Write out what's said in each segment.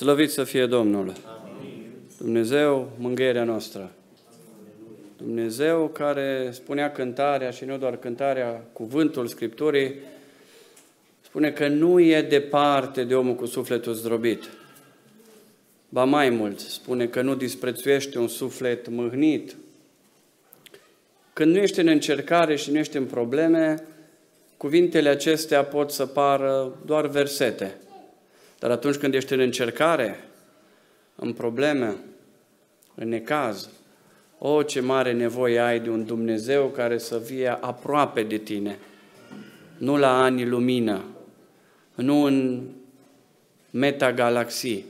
Slăvit să fie Domnul! Dumnezeu, mângâierea noastră! Dumnezeu care spunea cântarea și nu doar cântarea, cuvântul Scripturii, spune că nu e departe de omul cu sufletul zdrobit. Ba mai mult, spune că nu disprețuiește un suflet mâhnit. Când nu ești în încercare și nu ești în probleme, cuvintele acestea pot să pară doar versete. Dar atunci când ești în încercare, în probleme, în necaz, o, ce mare nevoie ai de un Dumnezeu care să fie aproape de tine, nu la ani lumină, nu în metagalaxii,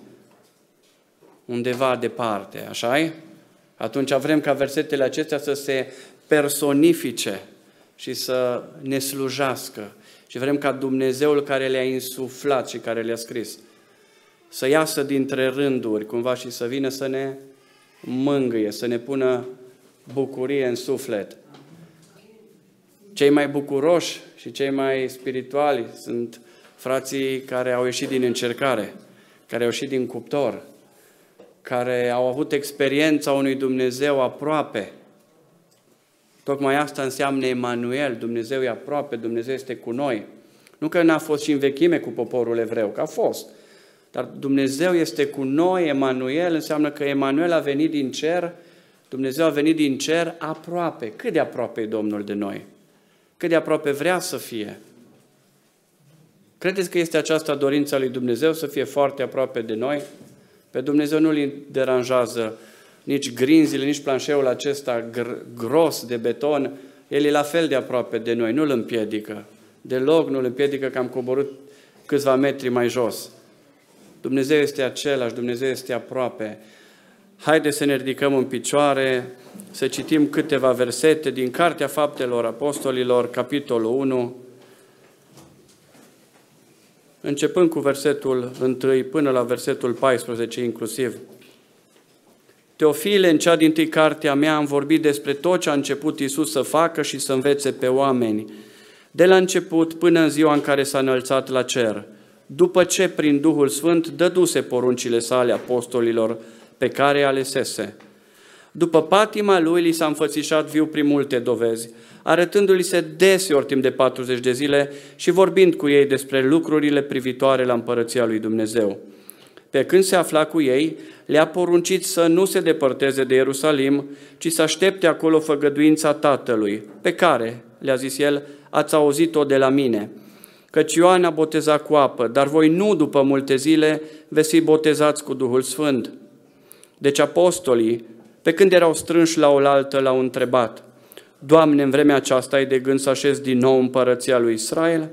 undeva departe, așa -i? Atunci vrem ca versetele acestea să se personifice și să ne slujească. Și vrem ca Dumnezeul care le-a insuflat și care le-a scris să iasă dintre rânduri cumva și să vină să ne mângâie, să ne pună bucurie în suflet. Cei mai bucuroși și cei mai spirituali sunt frații care au ieșit din încercare, care au ieșit din cuptor, care au avut experiența unui Dumnezeu aproape. Tocmai asta înseamnă Emanuel, Dumnezeu e aproape, Dumnezeu este cu noi. Nu că n-a fost și în vechime cu poporul evreu, că a fost. Dar Dumnezeu este cu noi, Emanuel, înseamnă că Emanuel a venit din cer, Dumnezeu a venit din cer aproape. Cât de aproape e Domnul de noi? Cât de aproape vrea să fie? Credeți că este aceasta dorința lui Dumnezeu să fie foarte aproape de noi? Pe Dumnezeu nu îi deranjează nici grinzile, nici planșeul acesta gros de beton. El e la fel de aproape de noi, nu îl împiedică. Deloc nu îl împiedică că am coborât câțiva metri mai jos. Dumnezeu este același, Dumnezeu este aproape. Haideți să ne ridicăm în picioare, să citim câteva versete din Cartea Faptelor Apostolilor, capitolul 1, începând cu versetul 1 până la versetul 14 inclusiv. Teofile, în cea din tâi cartea mea am vorbit despre tot ce a început Isus să facă și să învețe pe oameni, de la început până în ziua în care s-a înălțat la cer, după ce prin Duhul Sfânt dăduse poruncile sale apostolilor pe care alesese. După patima lui, li s-a înfățișat viu prin multe dovezi, arătându-li se deseori timp de 40 de zile și vorbind cu ei despre lucrurile privitoare la împărăția lui Dumnezeu. Pe când se afla cu ei, le-a poruncit să nu se depărteze de Ierusalim, ci să aștepte acolo făgăduința Tatălui, pe care, le-a zis el, ați auzit-o de la mine. Căci Ioan a botezat cu apă, dar voi nu după multe zile veți fi botezați cu Duhul Sfânt. Deci apostolii, pe când erau strânși la oaltă, l-au întrebat, Doamne, în vremea aceasta ai de gând să așez din nou împărăția lui Israel?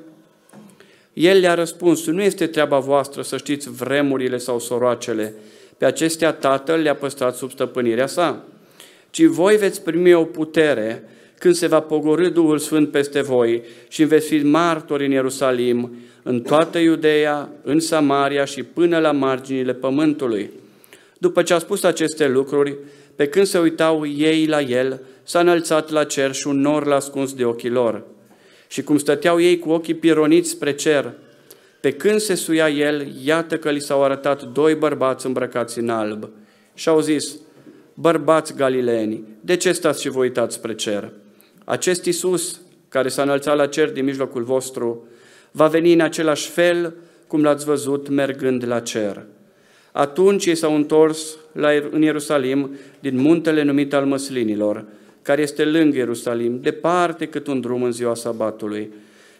El le-a răspuns, nu este treaba voastră să știți vremurile sau soroacele, pe acestea Tatăl le-a păstrat sub stăpânirea sa, ci voi veți primi o putere când se va pogorâ Duhul Sfânt peste voi și veți fi martori în Ierusalim, în toată Iudeea, în Samaria și până la marginile pământului. După ce a spus aceste lucruri, pe când se uitau ei la el, s-a înălțat la cer și un nor l-a ascuns de ochii lor. Și cum stăteau ei cu ochii pironiți spre cer, pe când se suia el, iată că li s-au arătat doi bărbați îmbrăcați în alb. Și au zis, bărbați galileeni, de ce stați și vă uitați spre cer? Acest Isus, care s-a înălțat la cer din mijlocul vostru, va veni în același fel cum l-ați văzut mergând la cer. Atunci ei s-au întors la, în Ierusalim din muntele numit al măslinilor, care este lângă Ierusalim, departe cât un drum în ziua sabatului.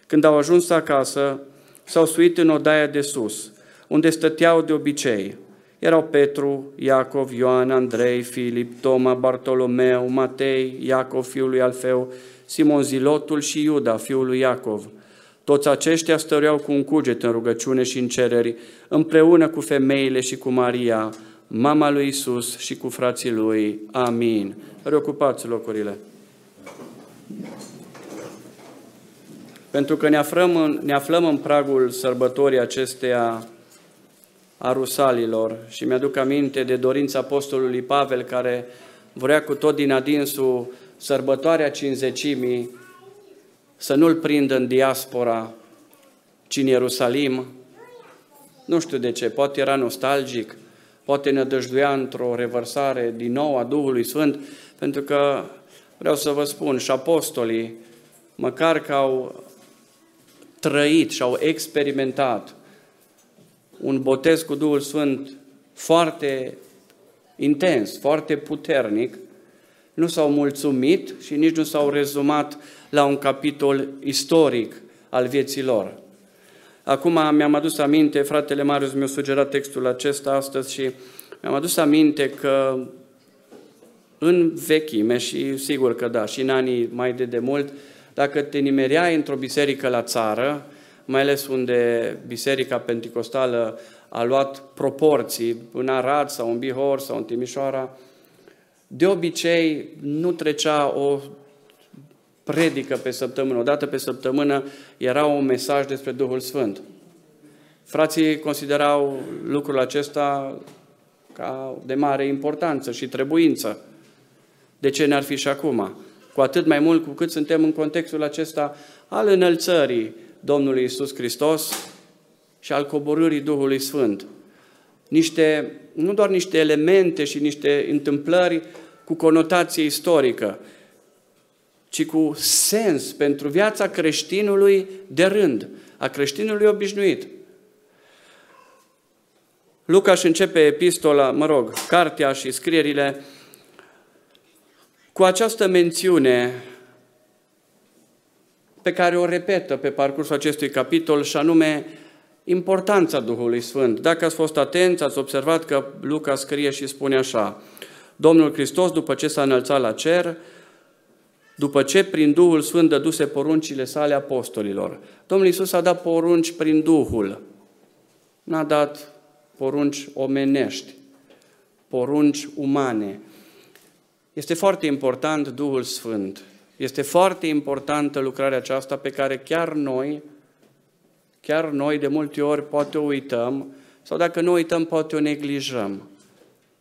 Când au ajuns acasă, s-au suit în odaia de sus, unde stăteau de obicei. Erau Petru, Iacov, Ioan, Andrei, Filip, Toma, Bartolomeu, Matei, Iacov, fiul lui Alfeu, Simon Zilotul și Iuda, fiul lui Iacov. Toți aceștia stăreau cu un cuget în rugăciune și în cereri, împreună cu femeile și cu Maria, mama lui Isus și cu frații lui. Amin. Reocupați locurile. Pentru că ne aflăm în, ne aflăm în pragul sărbătorii acesteia a rusalilor și mi-aduc aminte de dorința apostolului Pavel care vrea cu tot din adinsul sărbătoarea cinzecimii să nu-l prindă în diaspora, ci în Ierusalim, Nu știu de ce, poate era nostalgic, poate ne dăjduia într-o revărsare din nou a Duhului Sfânt, pentru că vreau să vă spun, și apostolii, măcar că au trăit și au experimentat un botez cu Duhul Sfânt foarte intens, foarte puternic, nu s-au mulțumit și nici nu s-au rezumat la un capitol istoric al vieții lor. Acum mi-am adus aminte, fratele Marius mi-a sugerat textul acesta astăzi și mi-am adus aminte că în vechime și sigur că da, și în anii mai de demult, dacă te nimereai într-o biserică la țară, mai ales unde biserica penticostală a luat proporții, în Arad sau în Bihor sau în Timișoara, de obicei nu trecea o predică pe săptămână, o dată pe săptămână era un mesaj despre Duhul Sfânt. Frații considerau lucrul acesta ca de mare importanță și trebuință. De ce ne-ar fi și acum? Cu atât mai mult cu cât suntem în contextul acesta al înălțării Domnului Isus Hristos și al coborârii Duhului Sfânt. Niște, nu doar niște elemente și niște întâmplări cu conotație istorică, ci cu sens pentru viața creștinului de rând, a creștinului obișnuit. Luca își începe epistola, mă rog, cartea și scrierile cu această mențiune pe care o repetă pe parcursul acestui capitol și anume importanța Duhului Sfânt. Dacă ați fost atenți, ați observat că Luca scrie și spune așa, Domnul Hristos, după ce s-a înălțat la cer, după ce prin Duhul Sfânt dăduse poruncile sale apostolilor. Domnul Iisus a dat porunci prin Duhul, n-a dat porunci omenești, porunci umane. Este foarte important Duhul Sfânt. Este foarte importantă lucrarea aceasta pe care chiar noi, chiar noi de multe ori poate o uităm sau dacă nu uităm poate o neglijăm.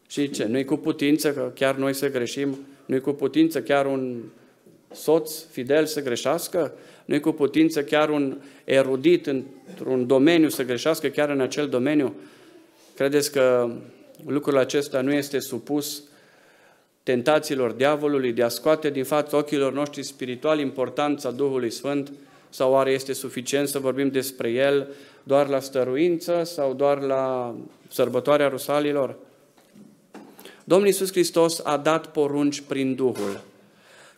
Și ce? Nu-i cu putință că chiar noi să greșim? Nu-i cu putință chiar un soț fidel să greșească? Nu-i cu putință chiar un erudit într-un domeniu să greșească chiar în acel domeniu? Credeți că lucrul acesta nu este supus tentațiilor diavolului de a scoate din fața ochilor noștri spirituali importanța Duhului Sfânt? Sau oare este suficient să vorbim despre El doar la stăruință sau doar la sărbătoarea Rusalilor? Domnul Iisus Hristos a dat porunci prin Duhul.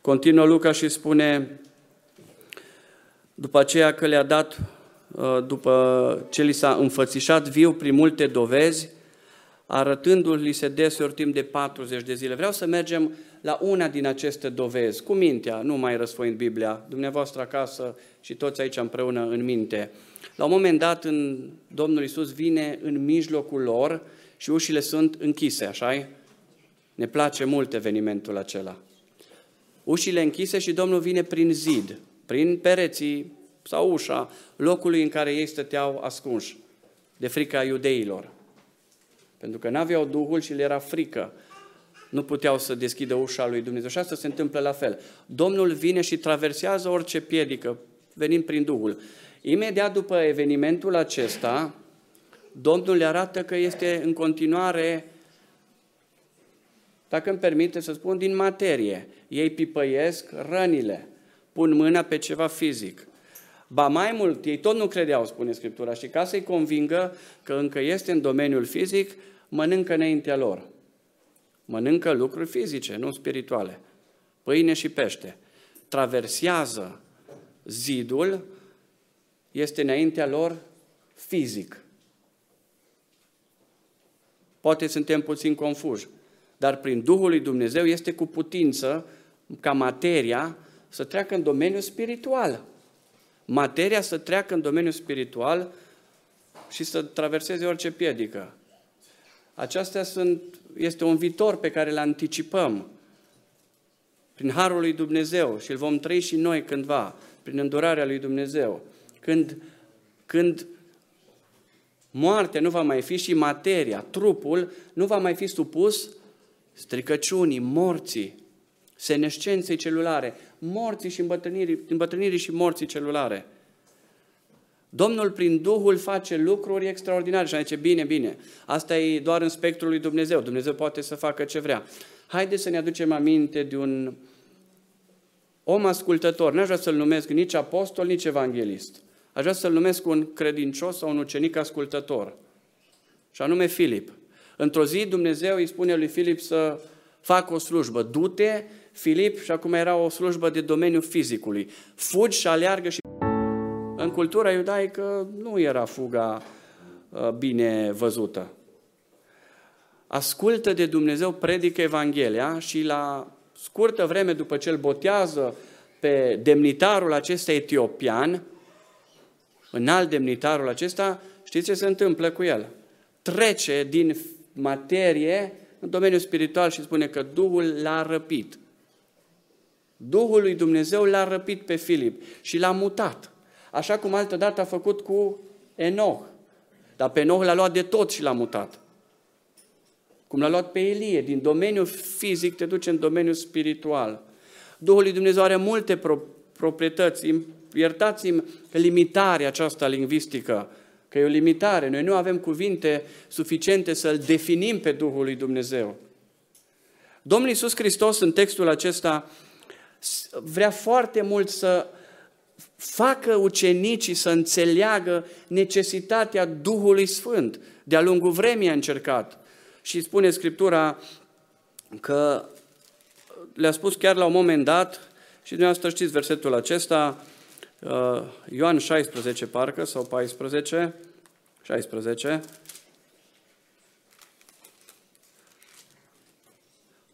Continuă Luca și spune, după aceea că le-a dat, uh, după ce li s-a înfățișat viu prin multe dovezi, arătându-li se deseori timp de 40 de zile. Vreau să mergem la una din aceste dovezi, cu mintea, nu mai răsfoind Biblia, dumneavoastră acasă și toți aici împreună în minte. La un moment dat, în, Domnul Iisus vine în mijlocul lor și ușile sunt închise, așa -i? Ne place mult evenimentul acela. Ușile închise și Domnul vine prin zid, prin pereții sau ușa locului în care ei stăteau ascunși, de frica iudeilor. Pentru că n-aveau Duhul și le era frică. Nu puteau să deschidă ușa lui Dumnezeu. Și asta se întâmplă la fel. Domnul vine și traversează orice piedică, venind prin Duhul. Imediat după evenimentul acesta, Domnul le arată că este în continuare dacă îmi permite să spun, din materie. Ei pipăiesc rănile, pun mâna pe ceva fizic. Ba mai mult, ei tot nu credeau, spune Scriptura, și ca să-i convingă că încă este în domeniul fizic, mănâncă înaintea lor. Mănâncă lucruri fizice, nu spirituale. Pâine și pește. Traversează zidul, este înaintea lor fizic. Poate suntem puțin confuși dar prin Duhul lui Dumnezeu este cu putință ca materia să treacă în domeniul spiritual. Materia să treacă în domeniul spiritual și să traverseze orice piedică. Aceasta sunt, este un viitor pe care îl anticipăm prin Harul lui Dumnezeu și îl vom trăi și noi cândva, prin îndurarea lui Dumnezeu. Când, când moartea nu va mai fi și materia, trupul nu va mai fi supus stricăciunii, morții, senescenței celulare, morții și îmbătrânirii, îmbătrânirii și morții celulare. Domnul prin Duhul face lucruri extraordinare și zice, bine, bine, asta e doar în spectrul lui Dumnezeu, Dumnezeu poate să facă ce vrea. Haideți să ne aducem aminte de un om ascultător, n-aș vrea să-l numesc nici apostol, nici evanghelist. Aș vrea să-l numesc un credincios sau un ucenic ascultător, și anume Filip. Într-o zi Dumnezeu îi spune lui Filip să facă o slujbă. Du-te, Filip, și acum era o slujbă de domeniul fizicului. Fugi și aleargă și... În cultura iudaică nu era fuga uh, bine văzută. Ascultă de Dumnezeu, predică Evanghelia și la scurtă vreme după ce îl botează pe demnitarul acesta etiopian, înalt demnitarul acesta, știți ce se întâmplă cu el? Trece din materie în domeniul spiritual și spune că Duhul l-a răpit. Duhul lui Dumnezeu l-a răpit pe Filip și l-a mutat. Așa cum altădată a făcut cu Enoch. Dar pe Enoch l-a luat de tot și l-a mutat. Cum l-a luat pe Elie, din domeniul fizic te duce în domeniul spiritual. Duhul lui Dumnezeu are multe pro- proprietăți. Iertați-mi limitarea aceasta lingvistică, că e o limitare. Noi nu avem cuvinte suficiente să-L definim pe Duhul lui Dumnezeu. Domnul Iisus Hristos în textul acesta vrea foarte mult să facă ucenicii să înțeleagă necesitatea Duhului Sfânt. De-a lungul vremii a încercat. Și spune Scriptura că le-a spus chiar la un moment dat, și dumneavoastră știți versetul acesta, uh, Ioan 16 parcă, sau 14, 16,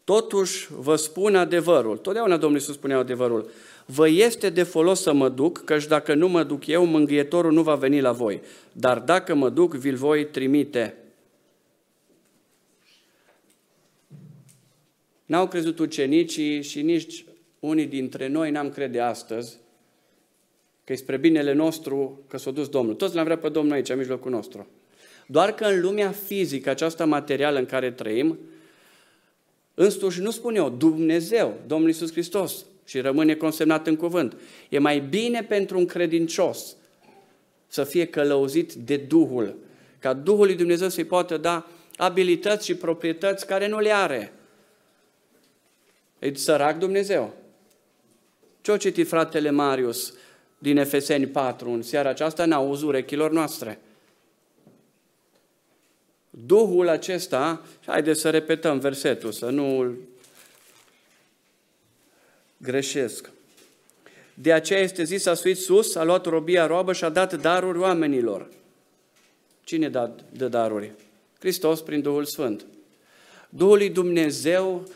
Totuși vă spun adevărul. Totdeauna Domnul Iisus spunea adevărul. Vă este de folos să mă duc, căci dacă nu mă duc eu, mângâietorul nu va veni la voi. Dar dacă mă duc, vi-l voi trimite. N-au crezut ucenicii și nici unii dintre noi n-am crede astăzi că e spre binele nostru că s-a dus Domnul. Toți l-am vrea pe Domnul aici, în mijlocul nostru. Doar că în lumea fizică, aceasta materială în care trăim, însuși nu spun eu, Dumnezeu, Domnul Iisus Hristos, și rămâne consemnat în cuvânt. E mai bine pentru un credincios să fie călăuzit de Duhul, ca Duhul lui Dumnezeu să-i poată da abilități și proprietăți care nu le are. E sărac Dumnezeu. Ce-o citit fratele Marius din Efeseni 4 în seara aceasta în auzul urechilor noastre? Duhul acesta, haideți să repetăm versetul, să nu greșesc. De aceea este zis, a suit sus, a luat robia roabă și a dat daruri oamenilor. Cine dă daruri? Hristos prin Duhul Sfânt. Duhul lui Dumnezeu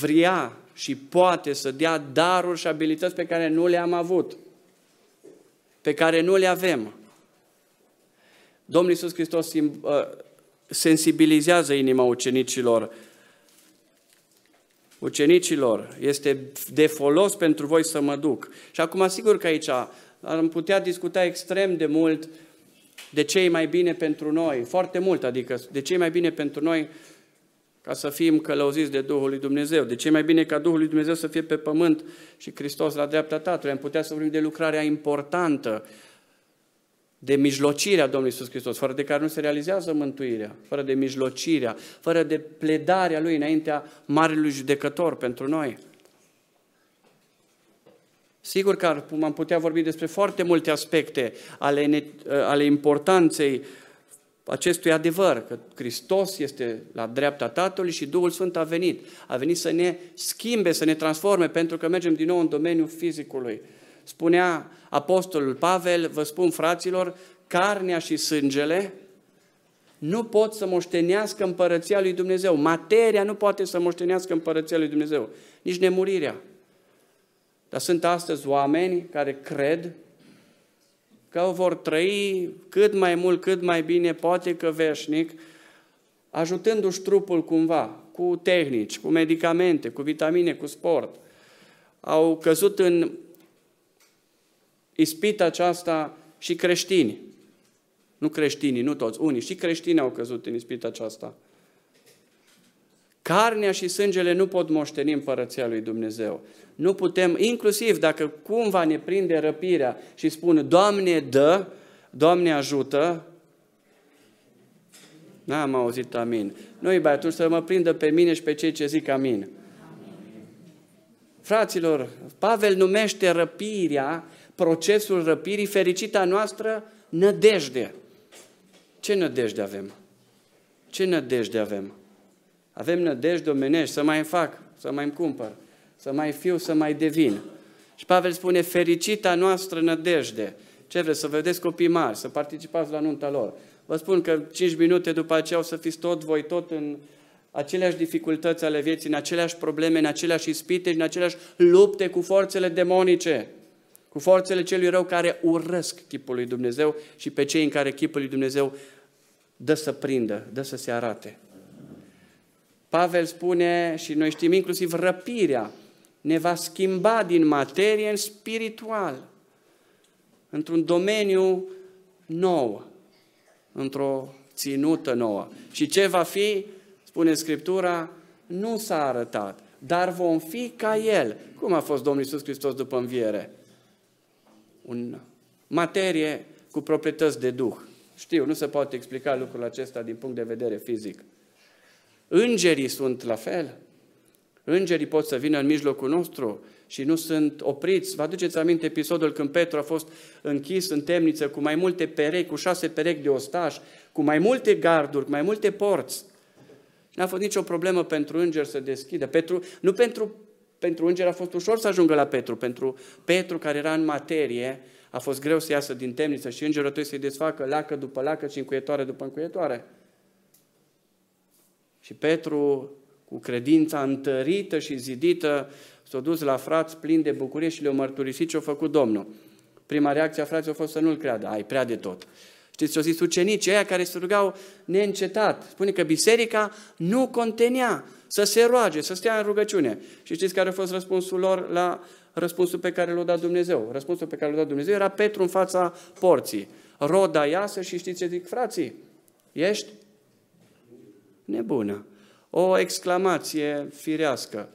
vrea și poate să dea daruri și abilități pe care nu le-am avut, pe care nu le avem. Domnul Iisus Hristos uh, sensibilizează inima ucenicilor. Ucenicilor, este de folos pentru voi să mă duc. Și acum, sigur că aici am putea discuta extrem de mult de ce e mai bine pentru noi, foarte mult, adică de ce e mai bine pentru noi ca să fim călăuziți de Duhul lui Dumnezeu. De ce e mai bine ca Duhul lui Dumnezeu să fie pe pământ și Hristos la dreapta Tatălui? Am putea să vorbim de lucrarea importantă, de mijlocirea Domnului Iisus Hristos, fără de care nu se realizează mântuirea, fără de mijlocirea, fără de pledarea Lui înaintea Marelui Judecător pentru noi. Sigur că am putea vorbi despre foarte multe aspecte ale, ale importanței acestui adevăr, că Hristos este la dreapta Tatălui și Duhul Sfânt a venit. A venit să ne schimbe, să ne transforme, pentru că mergem din nou în domeniul fizicului. Spunea Apostolul Pavel, vă spun fraților, carnea și sângele nu pot să moștenească împărăția lui Dumnezeu. Materia nu poate să moștenească împărăția lui Dumnezeu. Nici nemurirea. Dar sunt astăzi oameni care cred că vor trăi cât mai mult, cât mai bine, poate că veșnic, ajutându-și trupul cumva, cu tehnici, cu medicamente, cu vitamine, cu sport. Au căzut în ispita aceasta și creștini. Nu creștinii, nu toți, unii, și creștini au căzut în ispita aceasta. Carnea și sângele nu pot moșteni împărăția lui Dumnezeu. Nu putem, inclusiv dacă cumva ne prinde răpirea și spun, Doamne, dă, Doamne ajută, N-am auzit amin. Nu, iubi, atunci să mă prindă pe mine și pe cei ce zic amin. Fraților, Pavel numește răpirea, procesul răpirii, fericita noastră, nădejde. Ce nădejde avem? Ce nădejde avem? Avem nădejde omenești, să mai fac, să mai îmi cumpăr, să mai fiu, să mai devin. Și Pavel spune, fericita noastră nădejde. Ce vreți, să vedeți copii mari, să participați la nunta lor. Vă spun că 5 minute după aceea o să fiți tot voi, tot în aceleași dificultăți ale vieții, în aceleași probleme, în aceleași ispite, în aceleași lupte cu forțele demonice, cu forțele celui rău care urăsc chipul lui Dumnezeu și pe cei în care chipul lui Dumnezeu dă să prindă, dă să se arate. Pavel spune, și noi știm inclusiv răpirea, ne va schimba din materie în spiritual, într-un domeniu nou, într-o ținută nouă. Și ce va fi, spune Scriptura, nu s-a arătat, dar vom fi ca El. Cum a fost Domnul Iisus Hristos după înviere? Un materie cu proprietăți de Duh. Știu, nu se poate explica lucrul acesta din punct de vedere fizic. Îngerii sunt la fel. Îngerii pot să vină în mijlocul nostru și nu sunt opriți. Vă aduceți aminte episodul când Petru a fost închis în temniță cu mai multe perechi, cu șase perechi de ostaș, cu mai multe garduri, cu mai multe porți. N-a fost nicio problemă pentru înger să deschidă. Petru, nu pentru, pentru înger a fost ușor să ajungă la Petru. Pentru Petru, care era în materie, a fost greu să iasă din temniță și îngerul trebuie să-i desfacă lacă după lacă și încuietoare după încuietoare. Și Petru, cu credința întărită și zidită, s-a dus la frați plin de bucurie și le-a mărturisit ce a făcut Domnul. Prima reacție a fraților a fost să nu-l creadă. Ai, prea de tot. Știți ce au zis ucenicii aia care se rugau neîncetat. Spune că biserica nu contenea să se roage, să stea în rugăciune. Și știți care a fost răspunsul lor la răspunsul pe care l-a dat Dumnezeu? Răspunsul pe care l-a dat Dumnezeu era Petru în fața porții. Roda iasă și știți ce zic frații? Ești nebună. O exclamație firească.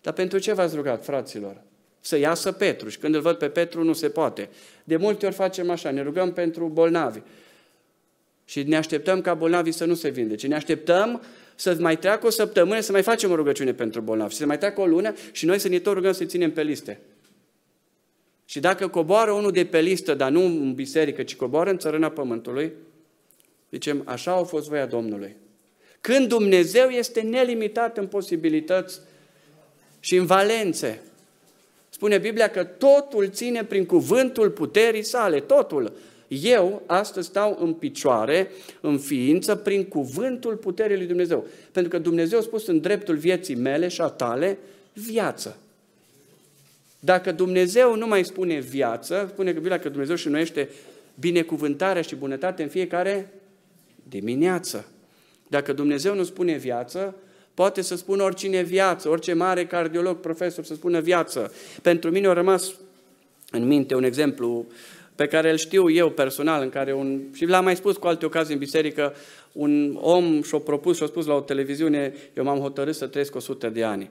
Dar pentru ce v-ați rugat, fraților? Să iasă Petru. Și când îl văd pe Petru, nu se poate. De multe ori facem așa, ne rugăm pentru bolnavi. Și ne așteptăm ca bolnavii să nu se vindece. Ne așteptăm să mai treacă o săptămână, să mai facem o rugăciune pentru bolnavi. Și să mai treacă o lună și noi să ne tot rugăm să ținem pe liste. Și dacă coboară unul de pe listă, dar nu în biserică, ci coboară în țărâna pământului, zicem, așa a fost voia Domnului. Când Dumnezeu este nelimitat în posibilități și în valențe. Spune Biblia că totul ține prin cuvântul puterii sale, totul. Eu astăzi stau în picioare, în ființă, prin cuvântul puterii lui Dumnezeu. Pentru că Dumnezeu a spus în dreptul vieții mele și a tale, viață. Dacă Dumnezeu nu mai spune viață, spune că Biblia că Dumnezeu și nuiește binecuvântarea și bunătate în fiecare dimineață. Dacă Dumnezeu nu spune viață, poate să spună oricine viață, orice mare cardiolog, profesor să spună viață. Pentru mine a rămas în minte un exemplu pe care îl știu eu personal, în care un, și l-am mai spus cu alte ocazii în biserică, un om și-a propus și-a spus la o televiziune, eu m-am hotărât să trăiesc 100 de ani.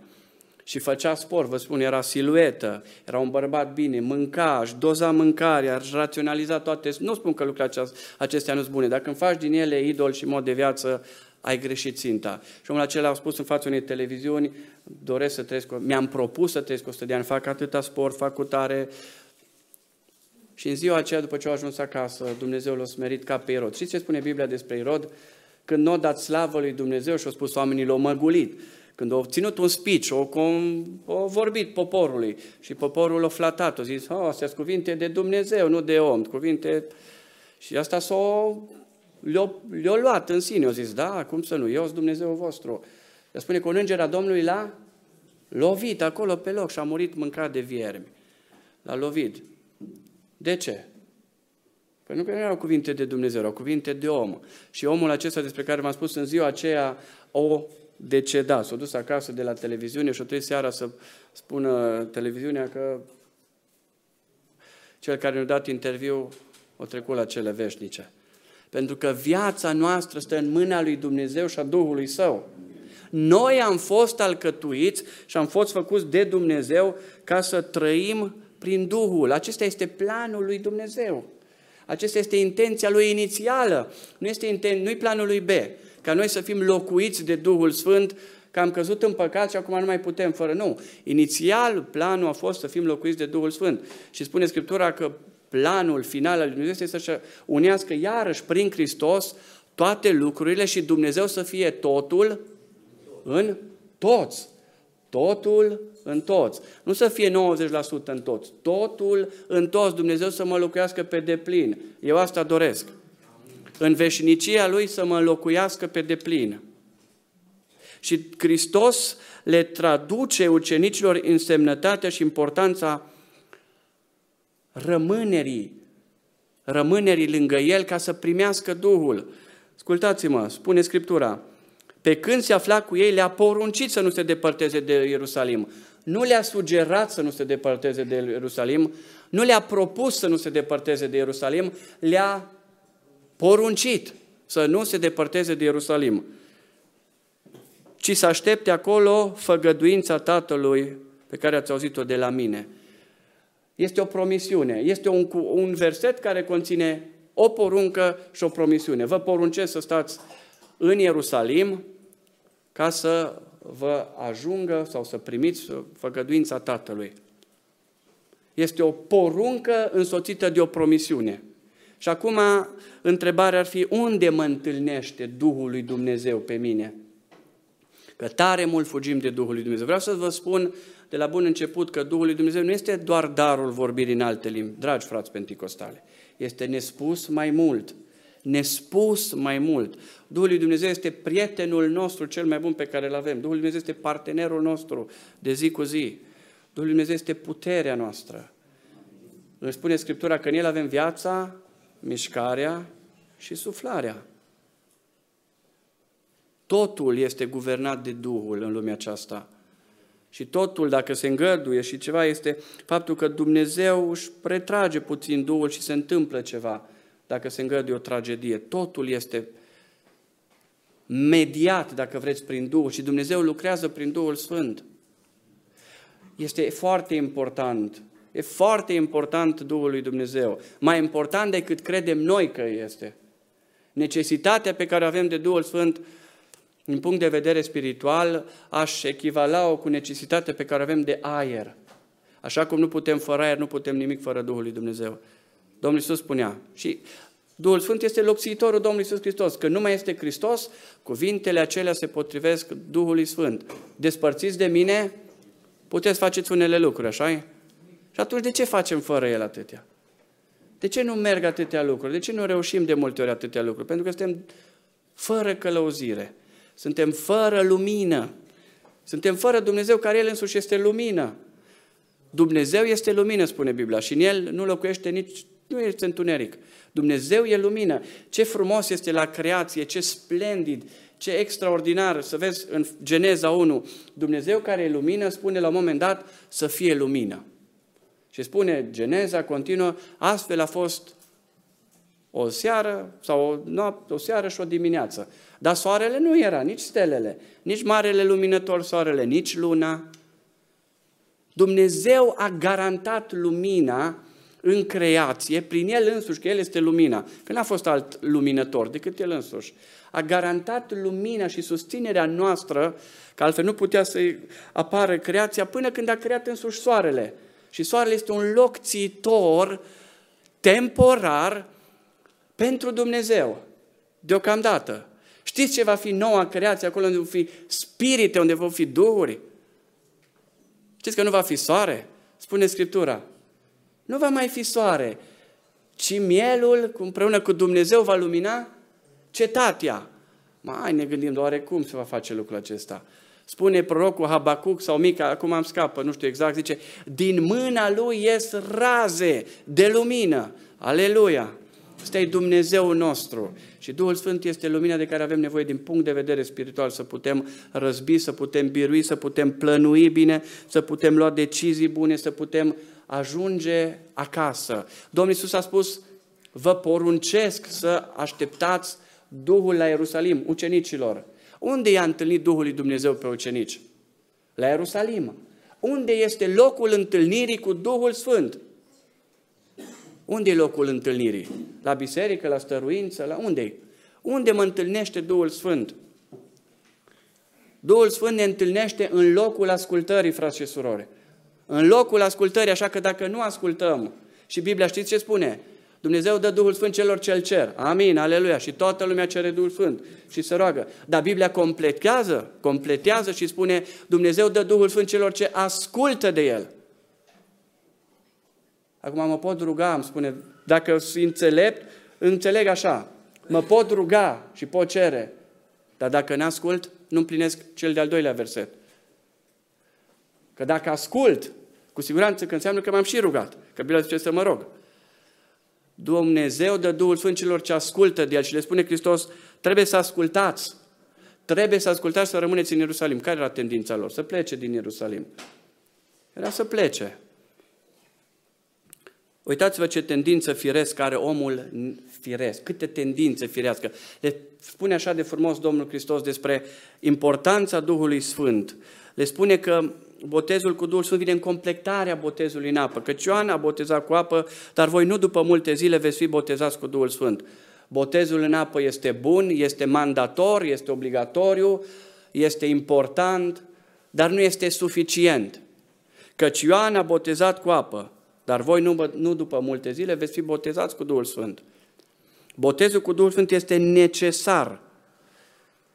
Și făcea sport, vă spun, era siluetă, era un bărbat bine, mânca, își doza mâncarea, își raționaliza toate. Nu spun că lucrurile acestea nu sunt bune, dacă îmi faci din ele idol și mod de viață, ai greșit ținta. Și omul acela a spus în fața unei televiziuni, doresc să trăiesc, mi-am propus să trăiesc 100 de ani, fac atâta sport, fac cu tare. Și în ziua aceea, după ce au ajuns acasă, Dumnezeu l-a smerit ca pe Irod. Știți ce spune Biblia despre Irod? Când nu a dat slavă lui Dumnezeu și a spus oamenii l-au măgulit. Când a obținut un speech, o, o vorbit poporului și poporul l-a flatat, a zis, oh, astea sunt cuvinte de Dumnezeu, nu de om, cuvinte... Și asta s-a le-a, le luat în sine, au zis, da, cum să nu, eu sunt Dumnezeu vostru. Dar spune că un înger a Domnului l-a lovit acolo pe loc și a murit mâncat de viermi. L-a lovit. De ce? Păi nu că nu erau cuvinte de Dumnezeu, erau cuvinte de om. Și omul acesta despre care v-am spus în ziua aceea o decedat. S-a dus acasă de la televiziune și o trebuie seara să spună televiziunea că cel care ne-a dat interviu o trecut la cele veșnice. Pentru că viața noastră stă în mâna lui Dumnezeu și a Duhului Său. Noi am fost alcătuiți și am fost făcuți de Dumnezeu ca să trăim prin Duhul. Acesta este planul lui Dumnezeu. Acesta este intenția lui inițială, nu este inten- nu-i planul lui B, ca noi să fim locuiți de Duhul Sfânt, că am căzut în păcat și acum nu mai putem fără. Nu. Inițial, planul a fost să fim locuiți de Duhul Sfânt. Și spune Scriptura că planul final al lui Dumnezeu este să unească iarăși prin Hristos toate lucrurile și Dumnezeu să fie totul în toți. Totul în toți. Nu să fie 90% în toți. Totul în toți. Dumnezeu să mă locuiască pe deplin. Eu asta doresc. În veșnicia Lui să mă locuiască pe deplin. Și Hristos le traduce ucenicilor însemnătatea și importanța rămânerii, rămânerii lângă El ca să primească Duhul. Ascultați-mă, spune Scriptura, pe când se afla cu ei, le-a poruncit să nu se depărteze de Ierusalim. Nu le-a sugerat să nu se depărteze de Ierusalim, nu le-a propus să nu se depărteze de Ierusalim, le-a poruncit să nu se depărteze de Ierusalim, ci să aștepte acolo făgăduința Tatălui pe care ați auzit-o de la mine. Este o promisiune, este un, un verset care conține o poruncă și o promisiune. Vă poruncesc să stați în Ierusalim ca să vă ajungă sau să primiți făgăduința Tatălui. Este o poruncă însoțită de o promisiune. Și acum întrebarea ar fi, unde mă întâlnește Duhul lui Dumnezeu pe mine? Că tare mult fugim de Duhul lui Dumnezeu. Vreau să vă spun de la bun început că Duhul lui Dumnezeu nu este doar darul vorbirii în alte limbi, dragi frați penticostale. Este nespus mai mult nespus mai mult. Duhul lui Dumnezeu este prietenul nostru cel mai bun pe care îl avem. Duhul lui Dumnezeu este partenerul nostru de zi cu zi. Duhul lui Dumnezeu este puterea noastră. Îmi spune Scriptura că în El avem viața, mișcarea și suflarea. Totul este guvernat de Duhul în lumea aceasta. Și totul, dacă se îngăduie și ceva, este faptul că Dumnezeu își retrage puțin Duhul și se întâmplă ceva dacă se îngăduie o tragedie. Totul este mediat, dacă vreți, prin Duhul și Dumnezeu lucrează prin Duhul Sfânt. Este foarte important. E foarte important Duhul lui Dumnezeu. Mai important decât credem noi că este. Necesitatea pe care o avem de Duhul Sfânt, din punct de vedere spiritual, aș echivala-o cu necesitatea pe care o avem de aer. Așa cum nu putem fără aer, nu putem nimic fără Duhul lui Dumnezeu. Domnul Iisus spunea. Și Duhul Sfânt este locțitorul Domnului Iisus Hristos. Când nu mai este Hristos, cuvintele acelea se potrivesc Duhului Sfânt. Despărțiți de mine, puteți faceți unele lucruri, așa -i? Și atunci de ce facem fără El atâtea? De ce nu merg atâtea lucruri? De ce nu reușim de multe ori atâtea lucruri? Pentru că suntem fără călăuzire. Suntem fără lumină. Suntem fără Dumnezeu care El însuși este lumină. Dumnezeu este lumină, spune Biblia, și în El nu locuiește nici, nu este întuneric. Dumnezeu e lumină. Ce frumos este la creație, ce splendid, ce extraordinar. Să vezi în Geneza 1, Dumnezeu care e lumină spune la un moment dat să fie lumină. Și spune Geneza continuă, astfel a fost o seară sau o, noapte, o seară și o dimineață. Dar soarele nu era, nici stelele, nici marele luminător soarele, nici luna. Dumnezeu a garantat lumina în creație, prin El însuși, că El este lumina, că n-a fost alt luminător decât El însuși. A garantat lumina și susținerea noastră, că altfel nu putea să apară creația până când a creat însuși soarele. Și soarele este un loc țitor, temporar, pentru Dumnezeu, deocamdată. Știți ce va fi noua creație, acolo unde vor fi spirite, unde vor fi duhuri? Știți că nu va fi soare? Spune Scriptura. Nu va mai fi soare, ci mielul împreună cu Dumnezeu va lumina cetatea. Mai ne gândim doar cum se va face lucrul acesta. Spune prorocul Habacuc sau Mica, acum am scapă, nu știu exact, zice, din mâna lui ies raze de lumină. Aleluia! Ăsta e Dumnezeu nostru. Și Duhul Sfânt este lumina de care avem nevoie din punct de vedere spiritual, să putem răzbi, să putem birui, să putem plănui bine, să putem lua decizii bune, să putem ajunge acasă. Domnul Iisus a spus, vă poruncesc să așteptați Duhul la Ierusalim, ucenicilor. Unde i-a întâlnit Duhul lui Dumnezeu pe ucenici? La Ierusalim. Unde este locul întâlnirii cu Duhul Sfânt? Unde e locul întâlnirii? La biserică, la stăruință, la unde Unde mă întâlnește Duhul Sfânt? Duhul Sfânt ne întâlnește în locul ascultării, frați și surori. În locul ascultării, așa că dacă nu ascultăm, și Biblia știți ce spune? Dumnezeu dă Duhul Sfânt celor ce-L cer. Amin, aleluia. Și toată lumea cere Duhul Sfânt și se roagă. Dar Biblia completează, completează și spune Dumnezeu dă Duhul Sfânt celor ce ascultă de El. Acum mă pot ruga, îmi spune, dacă sunt înțelept, înțeleg așa. Mă pot ruga și pot cere. Dar dacă ne ascult, nu împlinesc cel de-al doilea verset. Că dacă ascult, cu siguranță că înseamnă că m-am și rugat. Că Biblia zice să mă rog. Dumnezeu dă Duhul Sfânt celor ce ascultă de El și le spune Hristos, trebuie să ascultați. Trebuie să ascultați să rămâneți în Ierusalim. Care era tendința lor? Să plece din Ierusalim. Era să plece. Uitați-vă ce tendință firesc are omul firesc, câte tendințe firească. Le spune așa de frumos Domnul Hristos despre importanța Duhului Sfânt. Le spune că botezul cu Duhul Sfânt vine în completarea botezului în apă. Că Ioan a botezat cu apă, dar voi nu după multe zile veți fi botezați cu Duhul Sfânt. Botezul în apă este bun, este mandator, este obligatoriu, este important, dar nu este suficient. Căci Ioan a botezat cu apă, dar voi nu, nu după multe zile veți fi botezați cu Duhul Sfânt. Botezul cu Duhul Sfânt este necesar,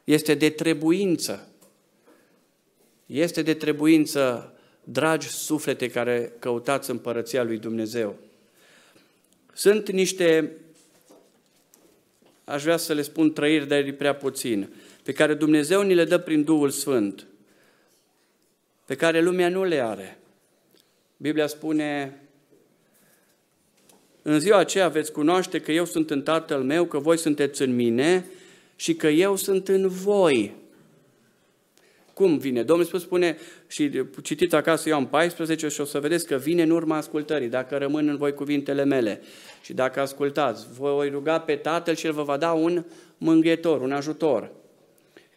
este de trebuință. Este de trebuință, dragi suflete care căutați împărăția lui Dumnezeu. Sunt niște, aș vrea să le spun trăiri, dar e prea puțin, pe care Dumnezeu ni le dă prin Duhul Sfânt, pe care lumea nu le are. Biblia spune, în ziua aceea veți cunoaște că eu sunt în Tatăl meu, că voi sunteți în mine și că eu sunt în voi. Cum vine? Domnul Iisus spune, și citiți acasă Ioan 14 și o să vedeți că vine în urma ascultării, dacă rămân în voi cuvintele mele. Și dacă ascultați, voi ruga pe Tatăl și El vă va da un mânghetor, un ajutor.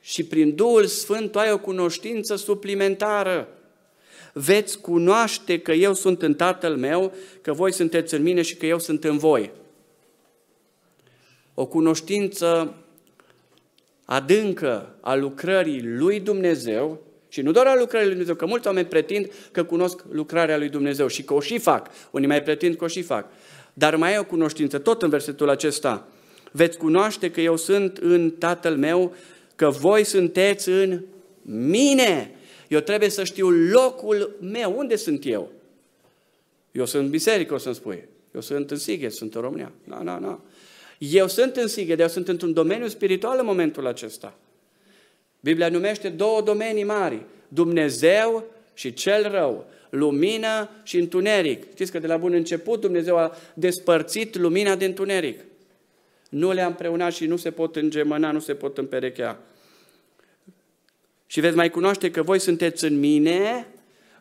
Și prin Duhul Sfânt tu ai o cunoștință suplimentară. Veți cunoaște că eu sunt în Tatăl meu, că voi sunteți în mine și că eu sunt în voi. O cunoștință adâncă a lucrării lui Dumnezeu și nu doar a lucrării lui Dumnezeu, că mulți oameni pretind că cunosc lucrarea lui Dumnezeu și că o și fac. Unii mai pretind că o și fac. Dar mai e o cunoștință, tot în versetul acesta. Veți cunoaște că eu sunt în Tatăl meu, că voi sunteți în mine. Eu trebuie să știu locul meu. Unde sunt eu? Eu sunt în biserică, o să-mi spui. Eu sunt în Sighet, sunt în România. Nu, no, nu, no, nu. No. Eu sunt în Sighet, eu sunt într-un domeniu spiritual în momentul acesta. Biblia numește două domenii mari, Dumnezeu și cel rău, lumină și întuneric. Știți că de la bun început Dumnezeu a despărțit lumina de întuneric. Nu le-a împreunat și nu se pot îngemăna, nu se pot împerechea. Și veți mai cunoaște că voi sunteți în mine,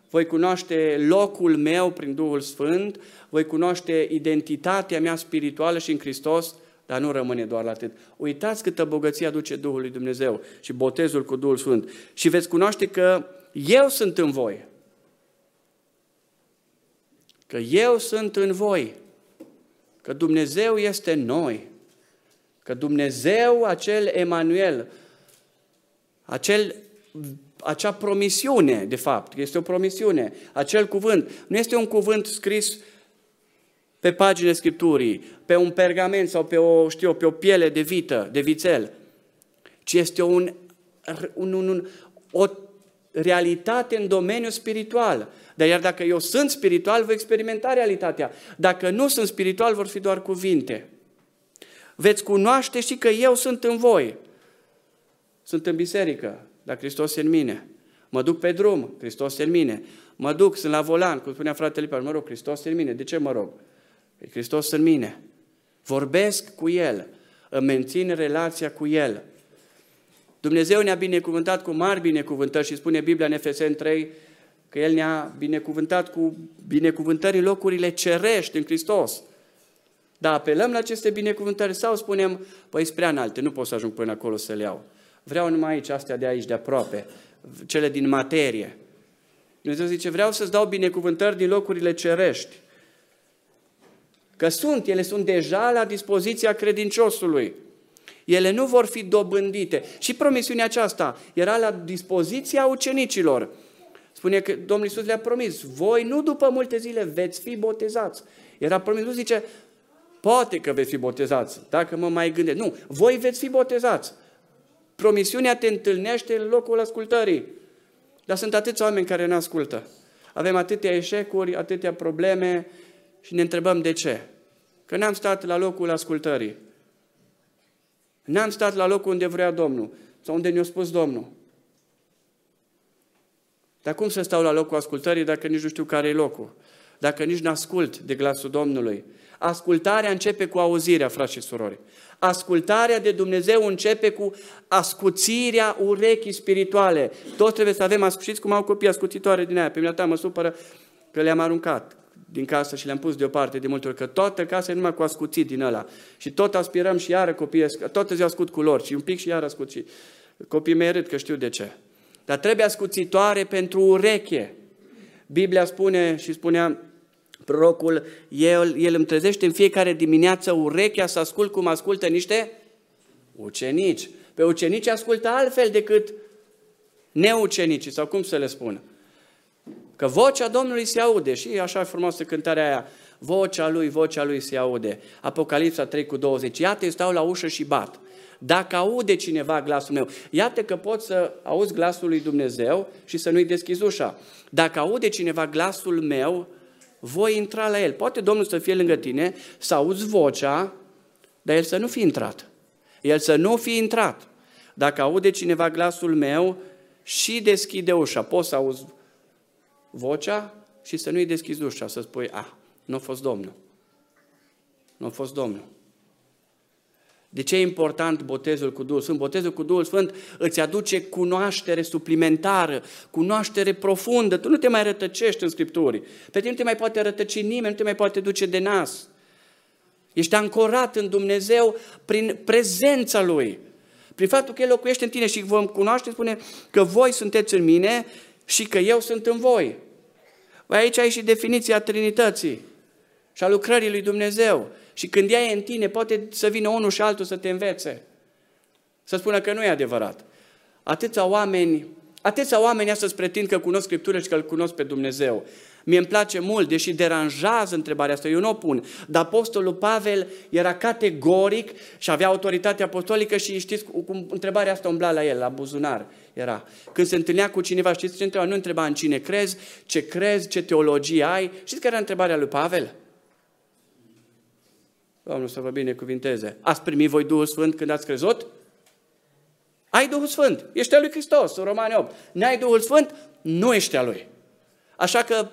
voi cunoaște locul meu prin Duhul Sfânt, voi cunoaște identitatea mea spirituală și în Hristos, dar nu rămâne doar la atât. Uitați câtă bogăție aduce Duhul lui Dumnezeu și botezul cu Duhul Sfânt. Și veți cunoaște că eu sunt în voi. Că eu sunt în voi. Că Dumnezeu este în noi. Că Dumnezeu, acel Emanuel, acel, acea promisiune, de fapt, este o promisiune, acel cuvânt, nu este un cuvânt scris pe paginile Scripturii, pe un pergament sau pe o, știu, pe o piele de vită, de vițel, ci este un, un, un, un, o realitate în domeniul spiritual. Dar iar dacă eu sunt spiritual, voi experimenta realitatea. Dacă nu sunt spiritual, vor fi doar cuvinte. Veți cunoaște și că eu sunt în voi. Sunt în biserică, dar Hristos e în mine. Mă duc pe drum, Hristos e în mine. Mă duc, sunt la volan, cum spunea fratele Liper, mă rog, Hristos e în mine. De ce mă rog? E Hristos în mine. Vorbesc cu El, îmi mențin relația cu El. Dumnezeu ne-a binecuvântat cu mari binecuvântări și spune Biblia în Efeseni 3 că El ne-a binecuvântat cu binecuvântări în locurile cerești în Hristos. Dar apelăm la aceste binecuvântări sau spunem, păi spre înalte, nu pot să ajung până acolo să le iau. Vreau numai aici, astea de aici, de aproape, cele din materie. Dumnezeu zice, vreau să-ți dau binecuvântări din locurile cerești. Că sunt, ele sunt deja la dispoziția credinciosului. Ele nu vor fi dobândite. Și promisiunea aceasta era la dispoziția ucenicilor. Spune că Domnul Iisus le-a promis, voi nu după multe zile veți fi botezați. Era promis, nu zice, poate că veți fi botezați, dacă mă mai gândesc. Nu, voi veți fi botezați. Promisiunea te întâlnește în locul ascultării. Dar sunt atâți oameni care nu ascultă. Avem atâtea eșecuri, atâtea probleme și ne întrebăm de ce. Că n-am stat la locul ascultării. N-am stat la locul unde vrea Domnul sau unde ne-a spus Domnul. Dar cum să stau la locul ascultării dacă nici nu știu care e locul? Dacă nici nu ascult de glasul Domnului? Ascultarea începe cu auzirea, frați și surori. Ascultarea de Dumnezeu începe cu ascuțirea urechii spirituale. Toți trebuie să avem, știți cum au copii ascuțitoare din aia. Pe mine mă supără că le-am aruncat din casă și le-am pus deoparte de multe ori, că toată casa e numai cu ascuțit din ăla. Și tot aspirăm și iară copiii, tot zi ascut cu lor și un pic și iară ascut și copiii mei râd că știu de ce. Dar trebuie ascuțitoare pentru ureche. Biblia spune și spunea prorocul, el, el îmi trezește în fiecare dimineață urechea să ascult cum ascultă niște ucenici. Pe ucenici ascultă altfel decât neucenicii, sau cum să le spun. Că vocea Domnului se aude și așa frumoasă cântarea aia, vocea lui, vocea lui se aude. Apocalipsa 3 cu 20, iată eu stau la ușă și bat. Dacă aude cineva glasul meu, iată că poți să auzi glasul lui Dumnezeu și să nu-i deschizi ușa. Dacă aude cineva glasul meu, voi intra la el. Poate Domnul să fie lângă tine, să auzi vocea, dar el să nu fi intrat. El să nu fi intrat. Dacă aude cineva glasul meu și deschide ușa, poți să auzi vocea și să nu-i deschizi ușa, să spui, ah, nu a fost Domnul. Nu a fost Domnul. De ce e important botezul cu Duhul Sfânt? Botezul cu Duhul Sfânt îți aduce cunoaștere suplimentară, cunoaștere profundă. Tu nu te mai rătăcești în Scripturi. Pe tine nu te mai poate rătăci nimeni, nu te mai poate duce de nas. Ești ancorat în Dumnezeu prin prezența Lui. Prin faptul că El locuiește în tine și vom cunoaște, spune că voi sunteți în mine și că eu sunt în voi. Aici ai și definiția Trinității și a lucrării lui Dumnezeu. Și când ea e în tine, poate să vină unul și altul să te învețe. Să spună că nu e adevărat. Atâția oameni, atâția oameni astăzi pretind că cunosc Scriptură și că îl cunosc pe Dumnezeu. Mie îmi place mult, deși deranjează întrebarea asta, eu nu o pun, dar apostolul Pavel era categoric și avea autoritate apostolică și știți cum întrebarea asta umbla la el, la buzunar era. Când se întâlnea cu cineva, știți ce întreba? Nu întreba în cine crezi, ce crezi, ce teologie ai. Știți care era întrebarea lui Pavel? Domnul să vă binecuvinteze. Ați primit voi Duhul Sfânt când ați crezut? Ai Duhul Sfânt. Ești al lui Hristos, în Romani 8. N-ai Duhul Sfânt? Nu ești al lui. Așa că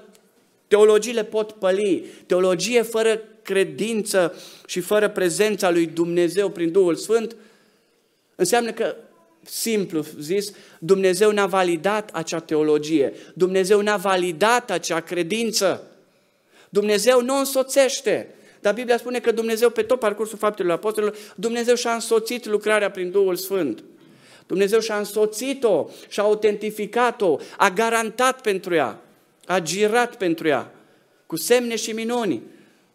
teologiile pot păli. Teologie fără credință și fără prezența lui Dumnezeu prin Duhul Sfânt înseamnă că simplu zis, Dumnezeu n-a validat acea teologie, Dumnezeu n-a validat acea credință, Dumnezeu nu însoțește. Dar Biblia spune că Dumnezeu, pe tot parcursul faptelor apostolilor, Dumnezeu și-a însoțit lucrarea prin Duhul Sfânt. Dumnezeu și-a însoțit-o, și-a autentificat-o, a garantat pentru ea, a girat pentru ea, cu semne și minuni,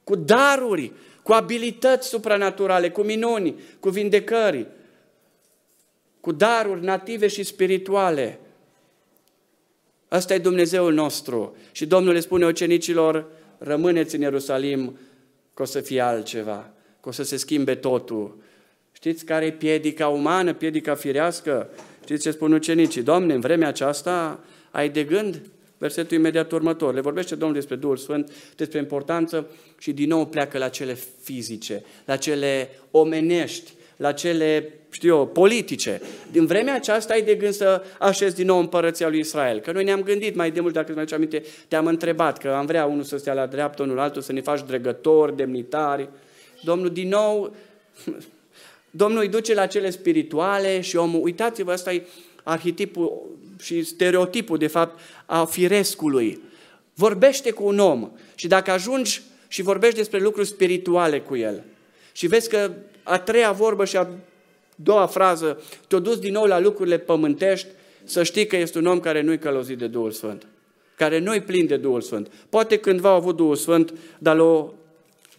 cu daruri, cu abilități supranaturale, cu minuni, cu vindecări, cu daruri native și spirituale. Asta e Dumnezeul nostru. Și Domnul le spune ucenicilor, rămâneți în Ierusalim, că o să fie altceva, că o să se schimbe totul. Știți care e piedica umană, piedica firească? Știți ce spun ucenicii? Doamne, în vremea aceasta ai de gând? Versetul imediat următor. Le vorbește Domnul despre Duhul Sfânt, despre importanță și din nou pleacă la cele fizice, la cele omenești, la cele, știu eu, politice. Din vremea aceasta ai de gând să așezi din nou împărăția lui Israel. Că noi ne-am gândit mai de mult, dacă îți mai aminte, te-am întrebat că am vrea unul să stea la dreapta, unul altul, să ne faci dregători, demnitari. Domnul din nou, Domnul îi duce la cele spirituale și omul, uitați-vă, ăsta e arhetipul și stereotipul, de fapt, a firescului. Vorbește cu un om și dacă ajungi și vorbești despre lucruri spirituale cu el și vezi că a treia vorbă și a doua frază, te-a dus din nou la lucrurile pământești, să știi că este un om care nu-i călăuzit de Duhul Sfânt, care nu-i plin de Duhul Sfânt. Poate cândva a avut Duhul Sfânt, dar l-a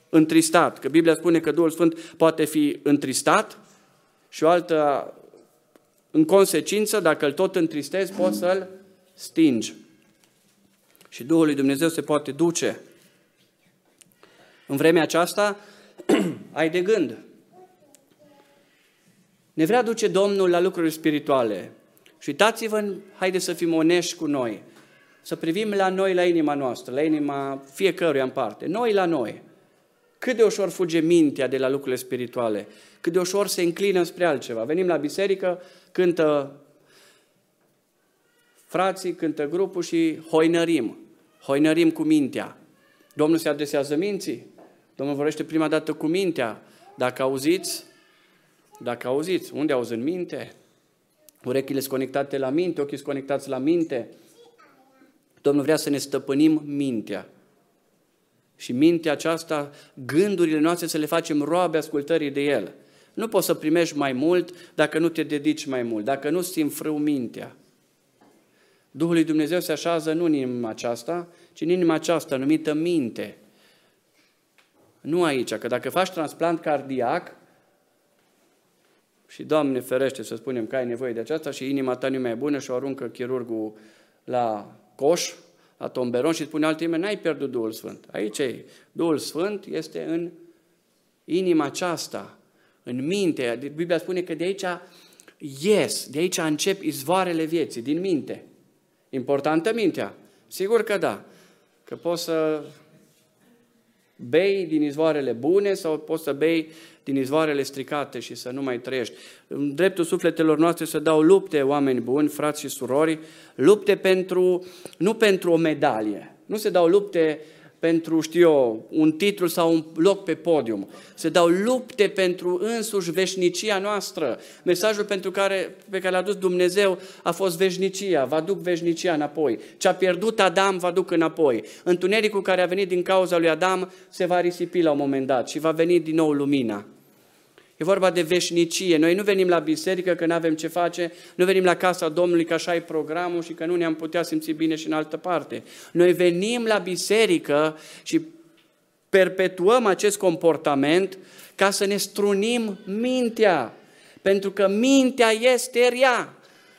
întristat, că Biblia spune că Duhul Sfânt poate fi întristat și o altă, în consecință, dacă îl tot întristezi, poți să-l stingi. Și Duhul lui Dumnezeu se poate duce. În vremea aceasta ai de gând. Ne vrea duce Domnul la lucruri spirituale. Și uitați-vă, haideți să fim onești cu noi. Să privim la noi, la inima noastră, la inima fiecăruia în parte. Noi la noi. Cât de ușor fuge mintea de la lucrurile spirituale. Cât de ușor se înclină spre altceva. Venim la biserică, cântă frații, cântă grupul și hoinărim. Hoinărim cu mintea. Domnul se adresează minții. Domnul vorbește prima dată cu mintea. Dacă auziți, dacă auziți, unde auzi în minte? Urechile sunt conectate la minte, ochii sunt conectați la minte. Domnul vrea să ne stăpânim mintea. Și mintea aceasta, gândurile noastre să le facem roabe ascultării de El. Nu poți să primești mai mult dacă nu te dedici mai mult, dacă nu ți frâu mintea. Duhul lui Dumnezeu se așează nu în inima aceasta, ci în inima aceasta numită minte. Nu aici, că dacă faci transplant cardiac, și Doamne ferește să spunem că ai nevoie de aceasta și inima ta nu mai e bună și o aruncă chirurgul la coș, la tomberon și spune altă n-ai pierdut Duhul Sfânt. Aici e. Duhul Sfânt este în inima aceasta, în minte. Biblia spune că de aici ies, de aici încep izvoarele vieții, din minte. Importantă mintea? Sigur că da. Că poți să bei din izvoarele bune sau poți să bei din izvoarele stricate și să nu mai trăiești. În dreptul sufletelor noastre să dau lupte, oameni buni, frați și surori, lupte pentru, nu pentru o medalie. Nu se dau lupte pentru, știu eu, un titlu sau un loc pe podium. Se dau lupte pentru însuși veșnicia noastră. Mesajul pentru care, pe care l-a dus Dumnezeu a fost veșnicia, va duc veșnicia înapoi. Ce a pierdut Adam va duc înapoi. Întunericul care a venit din cauza lui Adam se va risipi la un moment dat și va veni din nou lumina. E vorba de veșnicie. Noi nu venim la biserică că nu avem ce face, nu venim la casa Domnului că așa e programul și că nu ne-am putea simți bine și în altă parte. Noi venim la biserică și perpetuăm acest comportament ca să ne strunim mintea. Pentru că mintea este rea.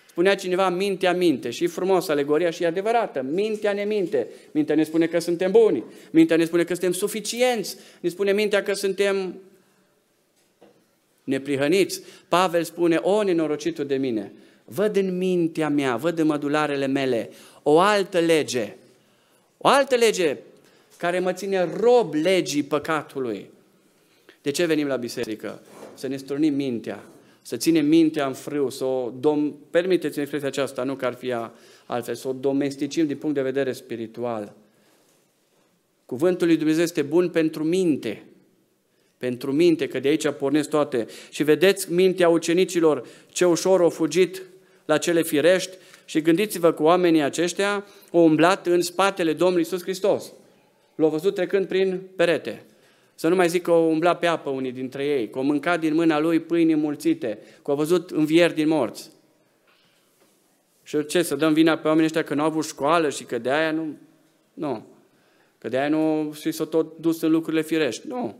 Spunea cineva, mintea minte. Și e frumos alegoria și e adevărată. Mintea ne minte. Mintea ne spune că suntem buni. Mintea ne spune că suntem suficienți. Ne spune mintea că suntem neprihăniți. Pavel spune, o, nenorocitul de mine, văd în mintea mea, văd în mădularele mele o altă lege, o altă lege care mă ține rob legii păcatului. De ce venim la biserică? Să ne strunim mintea, să ținem mintea în frâu, să o dom... permiteți-mi expresia aceasta, nu că ar fi altfel, să o domesticim din punct de vedere spiritual. Cuvântul lui Dumnezeu este bun pentru minte, pentru minte, că de aici pornesc toate. Și vedeți mintea ucenicilor ce ușor au fugit la cele firești și gândiți-vă cu oamenii aceștia au umblat în spatele Domnului Iisus Hristos. L-au văzut trecând prin perete. Să nu mai zic că au umblat pe apă unii dintre ei, că au mâncat din mâna lui pâini mulțite, că au văzut învieri din morți. Și ce, să dăm vina pe oamenii ăștia că nu au avut școală și că de aia nu... Nu. Că de aia nu și s-au tot dus în lucrurile firești. Nu.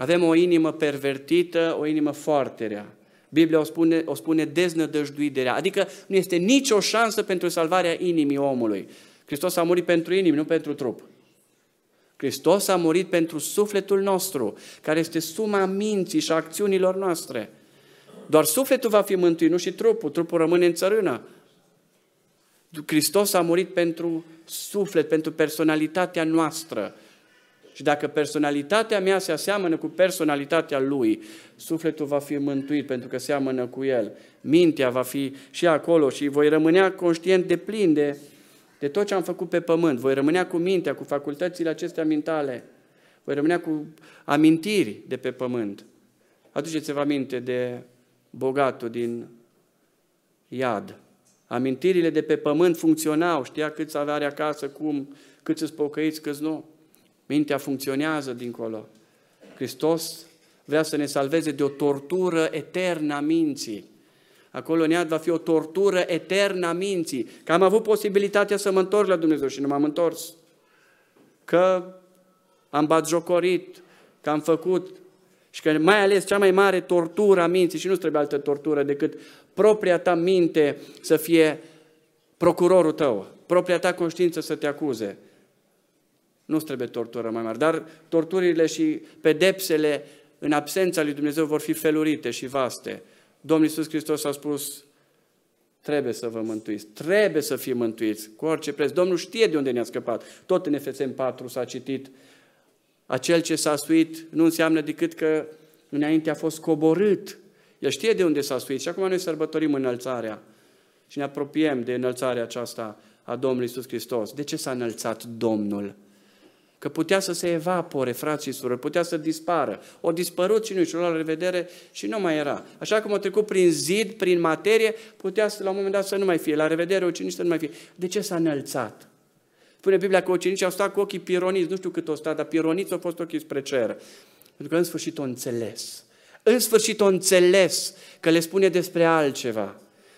Avem o inimă pervertită, o inimă foarte rea. Biblia o spune, o spune deznădăjduit de rea. Adică nu este nicio șansă pentru salvarea inimii omului. Hristos a murit pentru inimi, nu pentru trup. Hristos a murit pentru sufletul nostru, care este suma minții și acțiunilor noastre. Doar sufletul va fi mântuit, nu și trupul. Trupul rămâne în țărână. Hristos a murit pentru suflet, pentru personalitatea noastră. Și dacă personalitatea mea se aseamănă cu personalitatea lui, sufletul va fi mântuit pentru că seamănă cu el. Mintea va fi și acolo și voi rămânea conștient de plin de, de tot ce am făcut pe pământ. Voi rămânea cu mintea, cu facultățile acestea mentale. Voi rămânea cu amintiri de pe pământ. Aduceți-vă aminte de bogatul din iad. Amintirile de pe pământ funcționau, știa câți avea acasă, cum, câți îți pocăiți, câți nu. Mintea funcționează dincolo. Hristos vrea să ne salveze de o tortură eternă a minții. Acolo în iad va fi o tortură eternă a minții. Că am avut posibilitatea să mă întorc la Dumnezeu și nu m-am întors. Că am batjocorit, că am făcut și că mai ales cea mai mare tortură a minții, și nu trebuie altă tortură decât propria ta minte să fie procurorul tău, propria ta conștiință să te acuze. Nu trebuie tortură mai mare, dar torturile și pedepsele în absența lui Dumnezeu vor fi felurite și vaste. Domnul Iisus Hristos a spus, trebuie să vă mântuiți, trebuie să fie mântuiți, cu orice preț. Domnul știe de unde ne-a scăpat. Tot în Efeseni 4 s-a citit, acel ce s-a suit nu înseamnă decât că înainte a fost coborât. El știe de unde s-a suit și acum noi sărbătorim înălțarea și ne apropiem de înălțarea aceasta a Domnului Iisus Hristos. De ce s-a înălțat Domnul? Că putea să se evapore, frații și surori, putea să dispară. O dispărut și nu și la revedere și nu mai era. Așa cum a trecut prin zid, prin materie, putea să, la un moment dat să nu mai fie. La revedere ucenici să nu mai fie. De ce s-a înălțat? Spune Biblia că ucenicii au stat cu ochii pironiți, nu știu cât o stat, dar pironiți au fost ochii spre cer. Pentru că în sfârșit o înțeles. În sfârșit o înțeles că le spune despre altceva,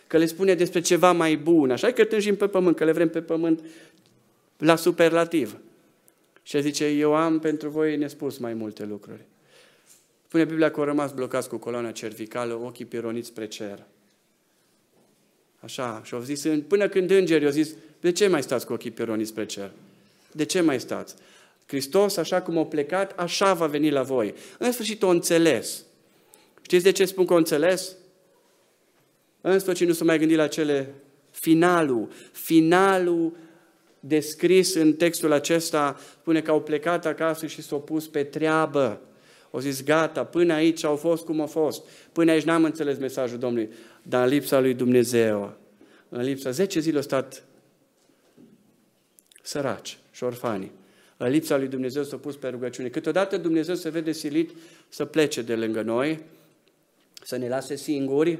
că le spune despre ceva mai bun. Așa că tânjim pe pământ, că le vrem pe pământ la superlativ. Și zice, eu am pentru voi nespus mai multe lucruri. Spune Biblia că au rămas blocați cu coloana cervicală, ochii pironiți spre cer. Așa, și au zis, până când îngerii au zis, de ce mai stați cu ochii pironiți spre cer? De ce mai stați? Hristos, așa cum a plecat, așa va veni la voi. În sfârșit o înțeles. Știți de ce spun că o înțeles? În sfârșit nu s-a mai gândit la cele finalul, finalul descris în textul acesta, spune că au plecat acasă și s-au pus pe treabă. Au zis, gata, până aici au fost cum au fost. Până aici n-am înțeles mesajul Domnului, dar în lipsa lui Dumnezeu, în lipsa, 10 zile au stat săraci și orfani. În lipsa lui Dumnezeu s-a pus pe rugăciune. Câteodată Dumnezeu se vede silit să plece de lângă noi, să ne lase singuri,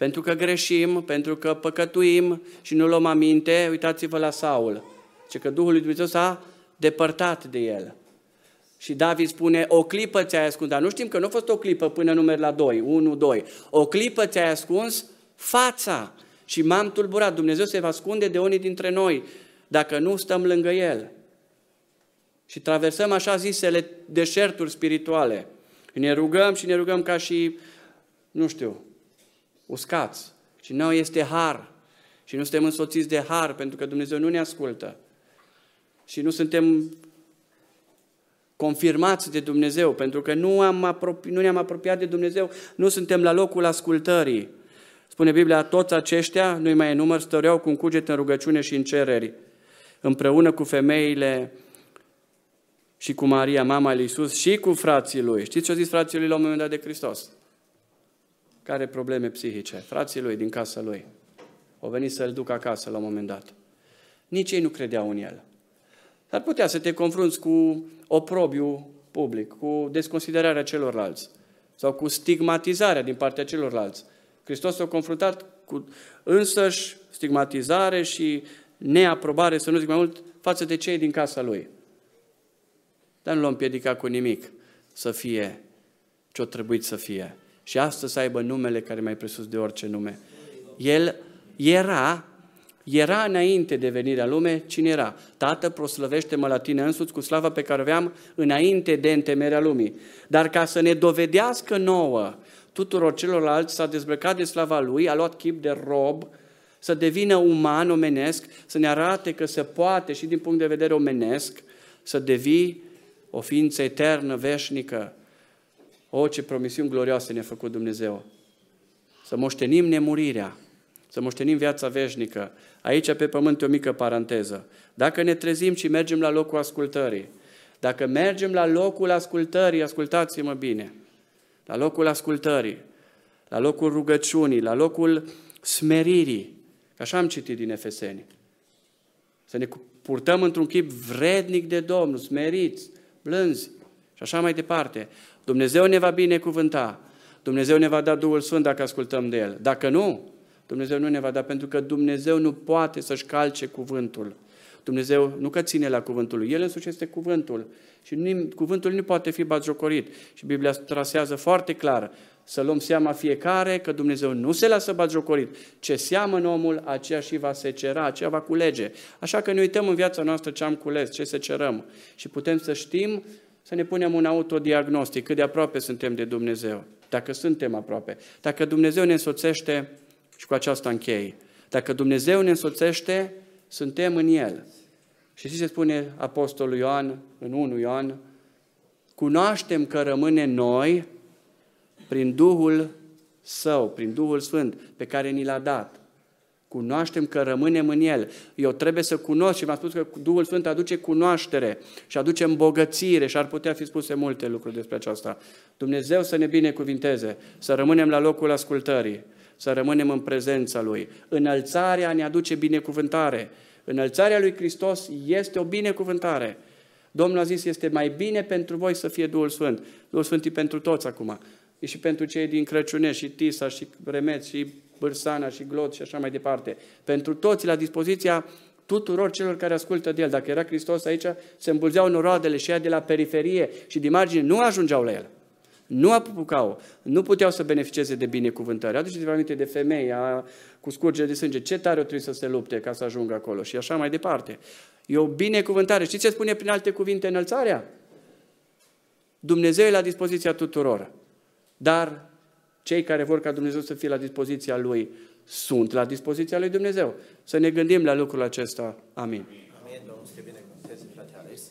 pentru că greșim, pentru că păcătuim și nu luăm aminte, uitați-vă la Saul, ce că Duhul lui Dumnezeu s-a depărtat de el. Și David spune, o clipă ți-ai ascuns, dar nu știm că nu a fost o clipă până număr la 2, 1, 2. O clipă ți-ai ascuns fața și m-am tulburat. Dumnezeu se va ascunde de unii dintre noi dacă nu stăm lângă El. Și traversăm așa zisele deșerturi spirituale. Ne rugăm și ne rugăm ca și, nu știu, uscați. Și noi este har. Și nu suntem însoțiți de har, pentru că Dumnezeu nu ne ascultă. Și nu suntem confirmați de Dumnezeu, pentru că nu, am apropi, nu ne-am apropiat de Dumnezeu, nu suntem la locul ascultării. Spune Biblia, toți aceștia, nu-i mai număr, stăreau cu un cuget în rugăciune și în cereri, împreună cu femeile și cu Maria, mama lui Iisus, și cu frații lui. Știți ce au zis frații lui la un moment dat de Hristos? Care probleme psihice, frații lui din casa lui. Au venit să-l ducă acasă la un moment dat. Nici ei nu credeau în el. Dar putea să te confrunți cu oprobiu public, cu desconsiderarea celorlalți sau cu stigmatizarea din partea celorlalți. Hristos s-a confruntat cu însăși stigmatizare și neaprobare, să nu zic mai mult, față de cei din casa lui. Dar nu l-a împiedicat cu nimic să fie ce-o trebuit să fie și astăzi să aibă numele care mai presus de orice nume. El era, era înainte de venirea lume, cine era? Tată, proslăvește-mă la tine însuți cu slava pe care aveam înainte de întemerea lumii. Dar ca să ne dovedească nouă, tuturor celorlalți s-a dezbrăcat de slava lui, a luat chip de rob, să devină uman, omenesc, să ne arate că se poate și din punct de vedere omenesc să devii o ființă eternă, veșnică, o, ce promisiuni glorioase ne-a făcut Dumnezeu! Să moștenim nemurirea, să moștenim viața veșnică. Aici pe pământ e o mică paranteză. Dacă ne trezim și mergem la locul ascultării, dacă mergem la locul ascultării, ascultați-mă bine, la locul ascultării, la locul rugăciunii, la locul smeririi, că așa am citit din Efeseni, să ne purtăm într-un chip vrednic de Domnul, smeriți, blânzi și așa mai departe. Dumnezeu ne va binecuvânta. Dumnezeu ne va da Duhul Sfânt dacă ascultăm de El. Dacă nu, Dumnezeu nu ne va da, pentru că Dumnezeu nu poate să-și calce cuvântul. Dumnezeu nu că ține la cuvântul lui, El însuși este cuvântul. Și nu, cuvântul nu poate fi batjocorit. Și Biblia trasează foarte clar, Să luăm seama fiecare că Dumnezeu nu se lasă batjocorit. Ce seamănă omul, aceea și va secera, aceea va culege. Așa că ne uităm în viața noastră ce am cules, ce secerăm. Și putem să știm, să ne punem un autodiagnostic, cât de aproape suntem de Dumnezeu. Dacă suntem aproape. Dacă Dumnezeu ne însoțește, și cu aceasta închei, dacă Dumnezeu ne însoțește, suntem în El. Și ce se spune Apostolul Ioan în 1 Ioan? Cunoaștem că rămâne noi prin Duhul Său, prin Duhul Sfânt pe care ni l-a dat. Cunoaștem că rămânem în El. Eu trebuie să cunosc și v-am spus că Duhul Sfânt aduce cunoaștere și aduce îmbogățire și ar putea fi spuse multe lucruri despre aceasta. Dumnezeu să ne binecuvinteze, să rămânem la locul ascultării, să rămânem în prezența Lui. Înălțarea ne aduce binecuvântare. Înălțarea lui Hristos este o binecuvântare. Domnul a zis, este mai bine pentru voi să fie Duhul Sfânt. Duhul Sfânt e pentru toți acum. E și pentru cei din Crăciune, și Tisa, și Remet, și Bârsana, și Glot, și așa mai departe. Pentru toți, la dispoziția tuturor celor care ascultă de El. Dacă era Hristos aici, se îmbulzeau noroadele și ea de la periferie și de margine nu ajungeau la El nu apucau, nu puteau să beneficieze de binecuvântări. Aduceți-vă aminte de femeia cu scurgere de sânge, ce tare o trebuie să se lupte ca să ajungă acolo și așa mai departe. E o binecuvântare. Știți ce spune prin alte cuvinte înălțarea? Dumnezeu e la dispoziția tuturor, dar cei care vor ca Dumnezeu să fie la dispoziția Lui sunt la dispoziția Lui Dumnezeu. Să ne gândim la lucrul acesta. Amin. Amin.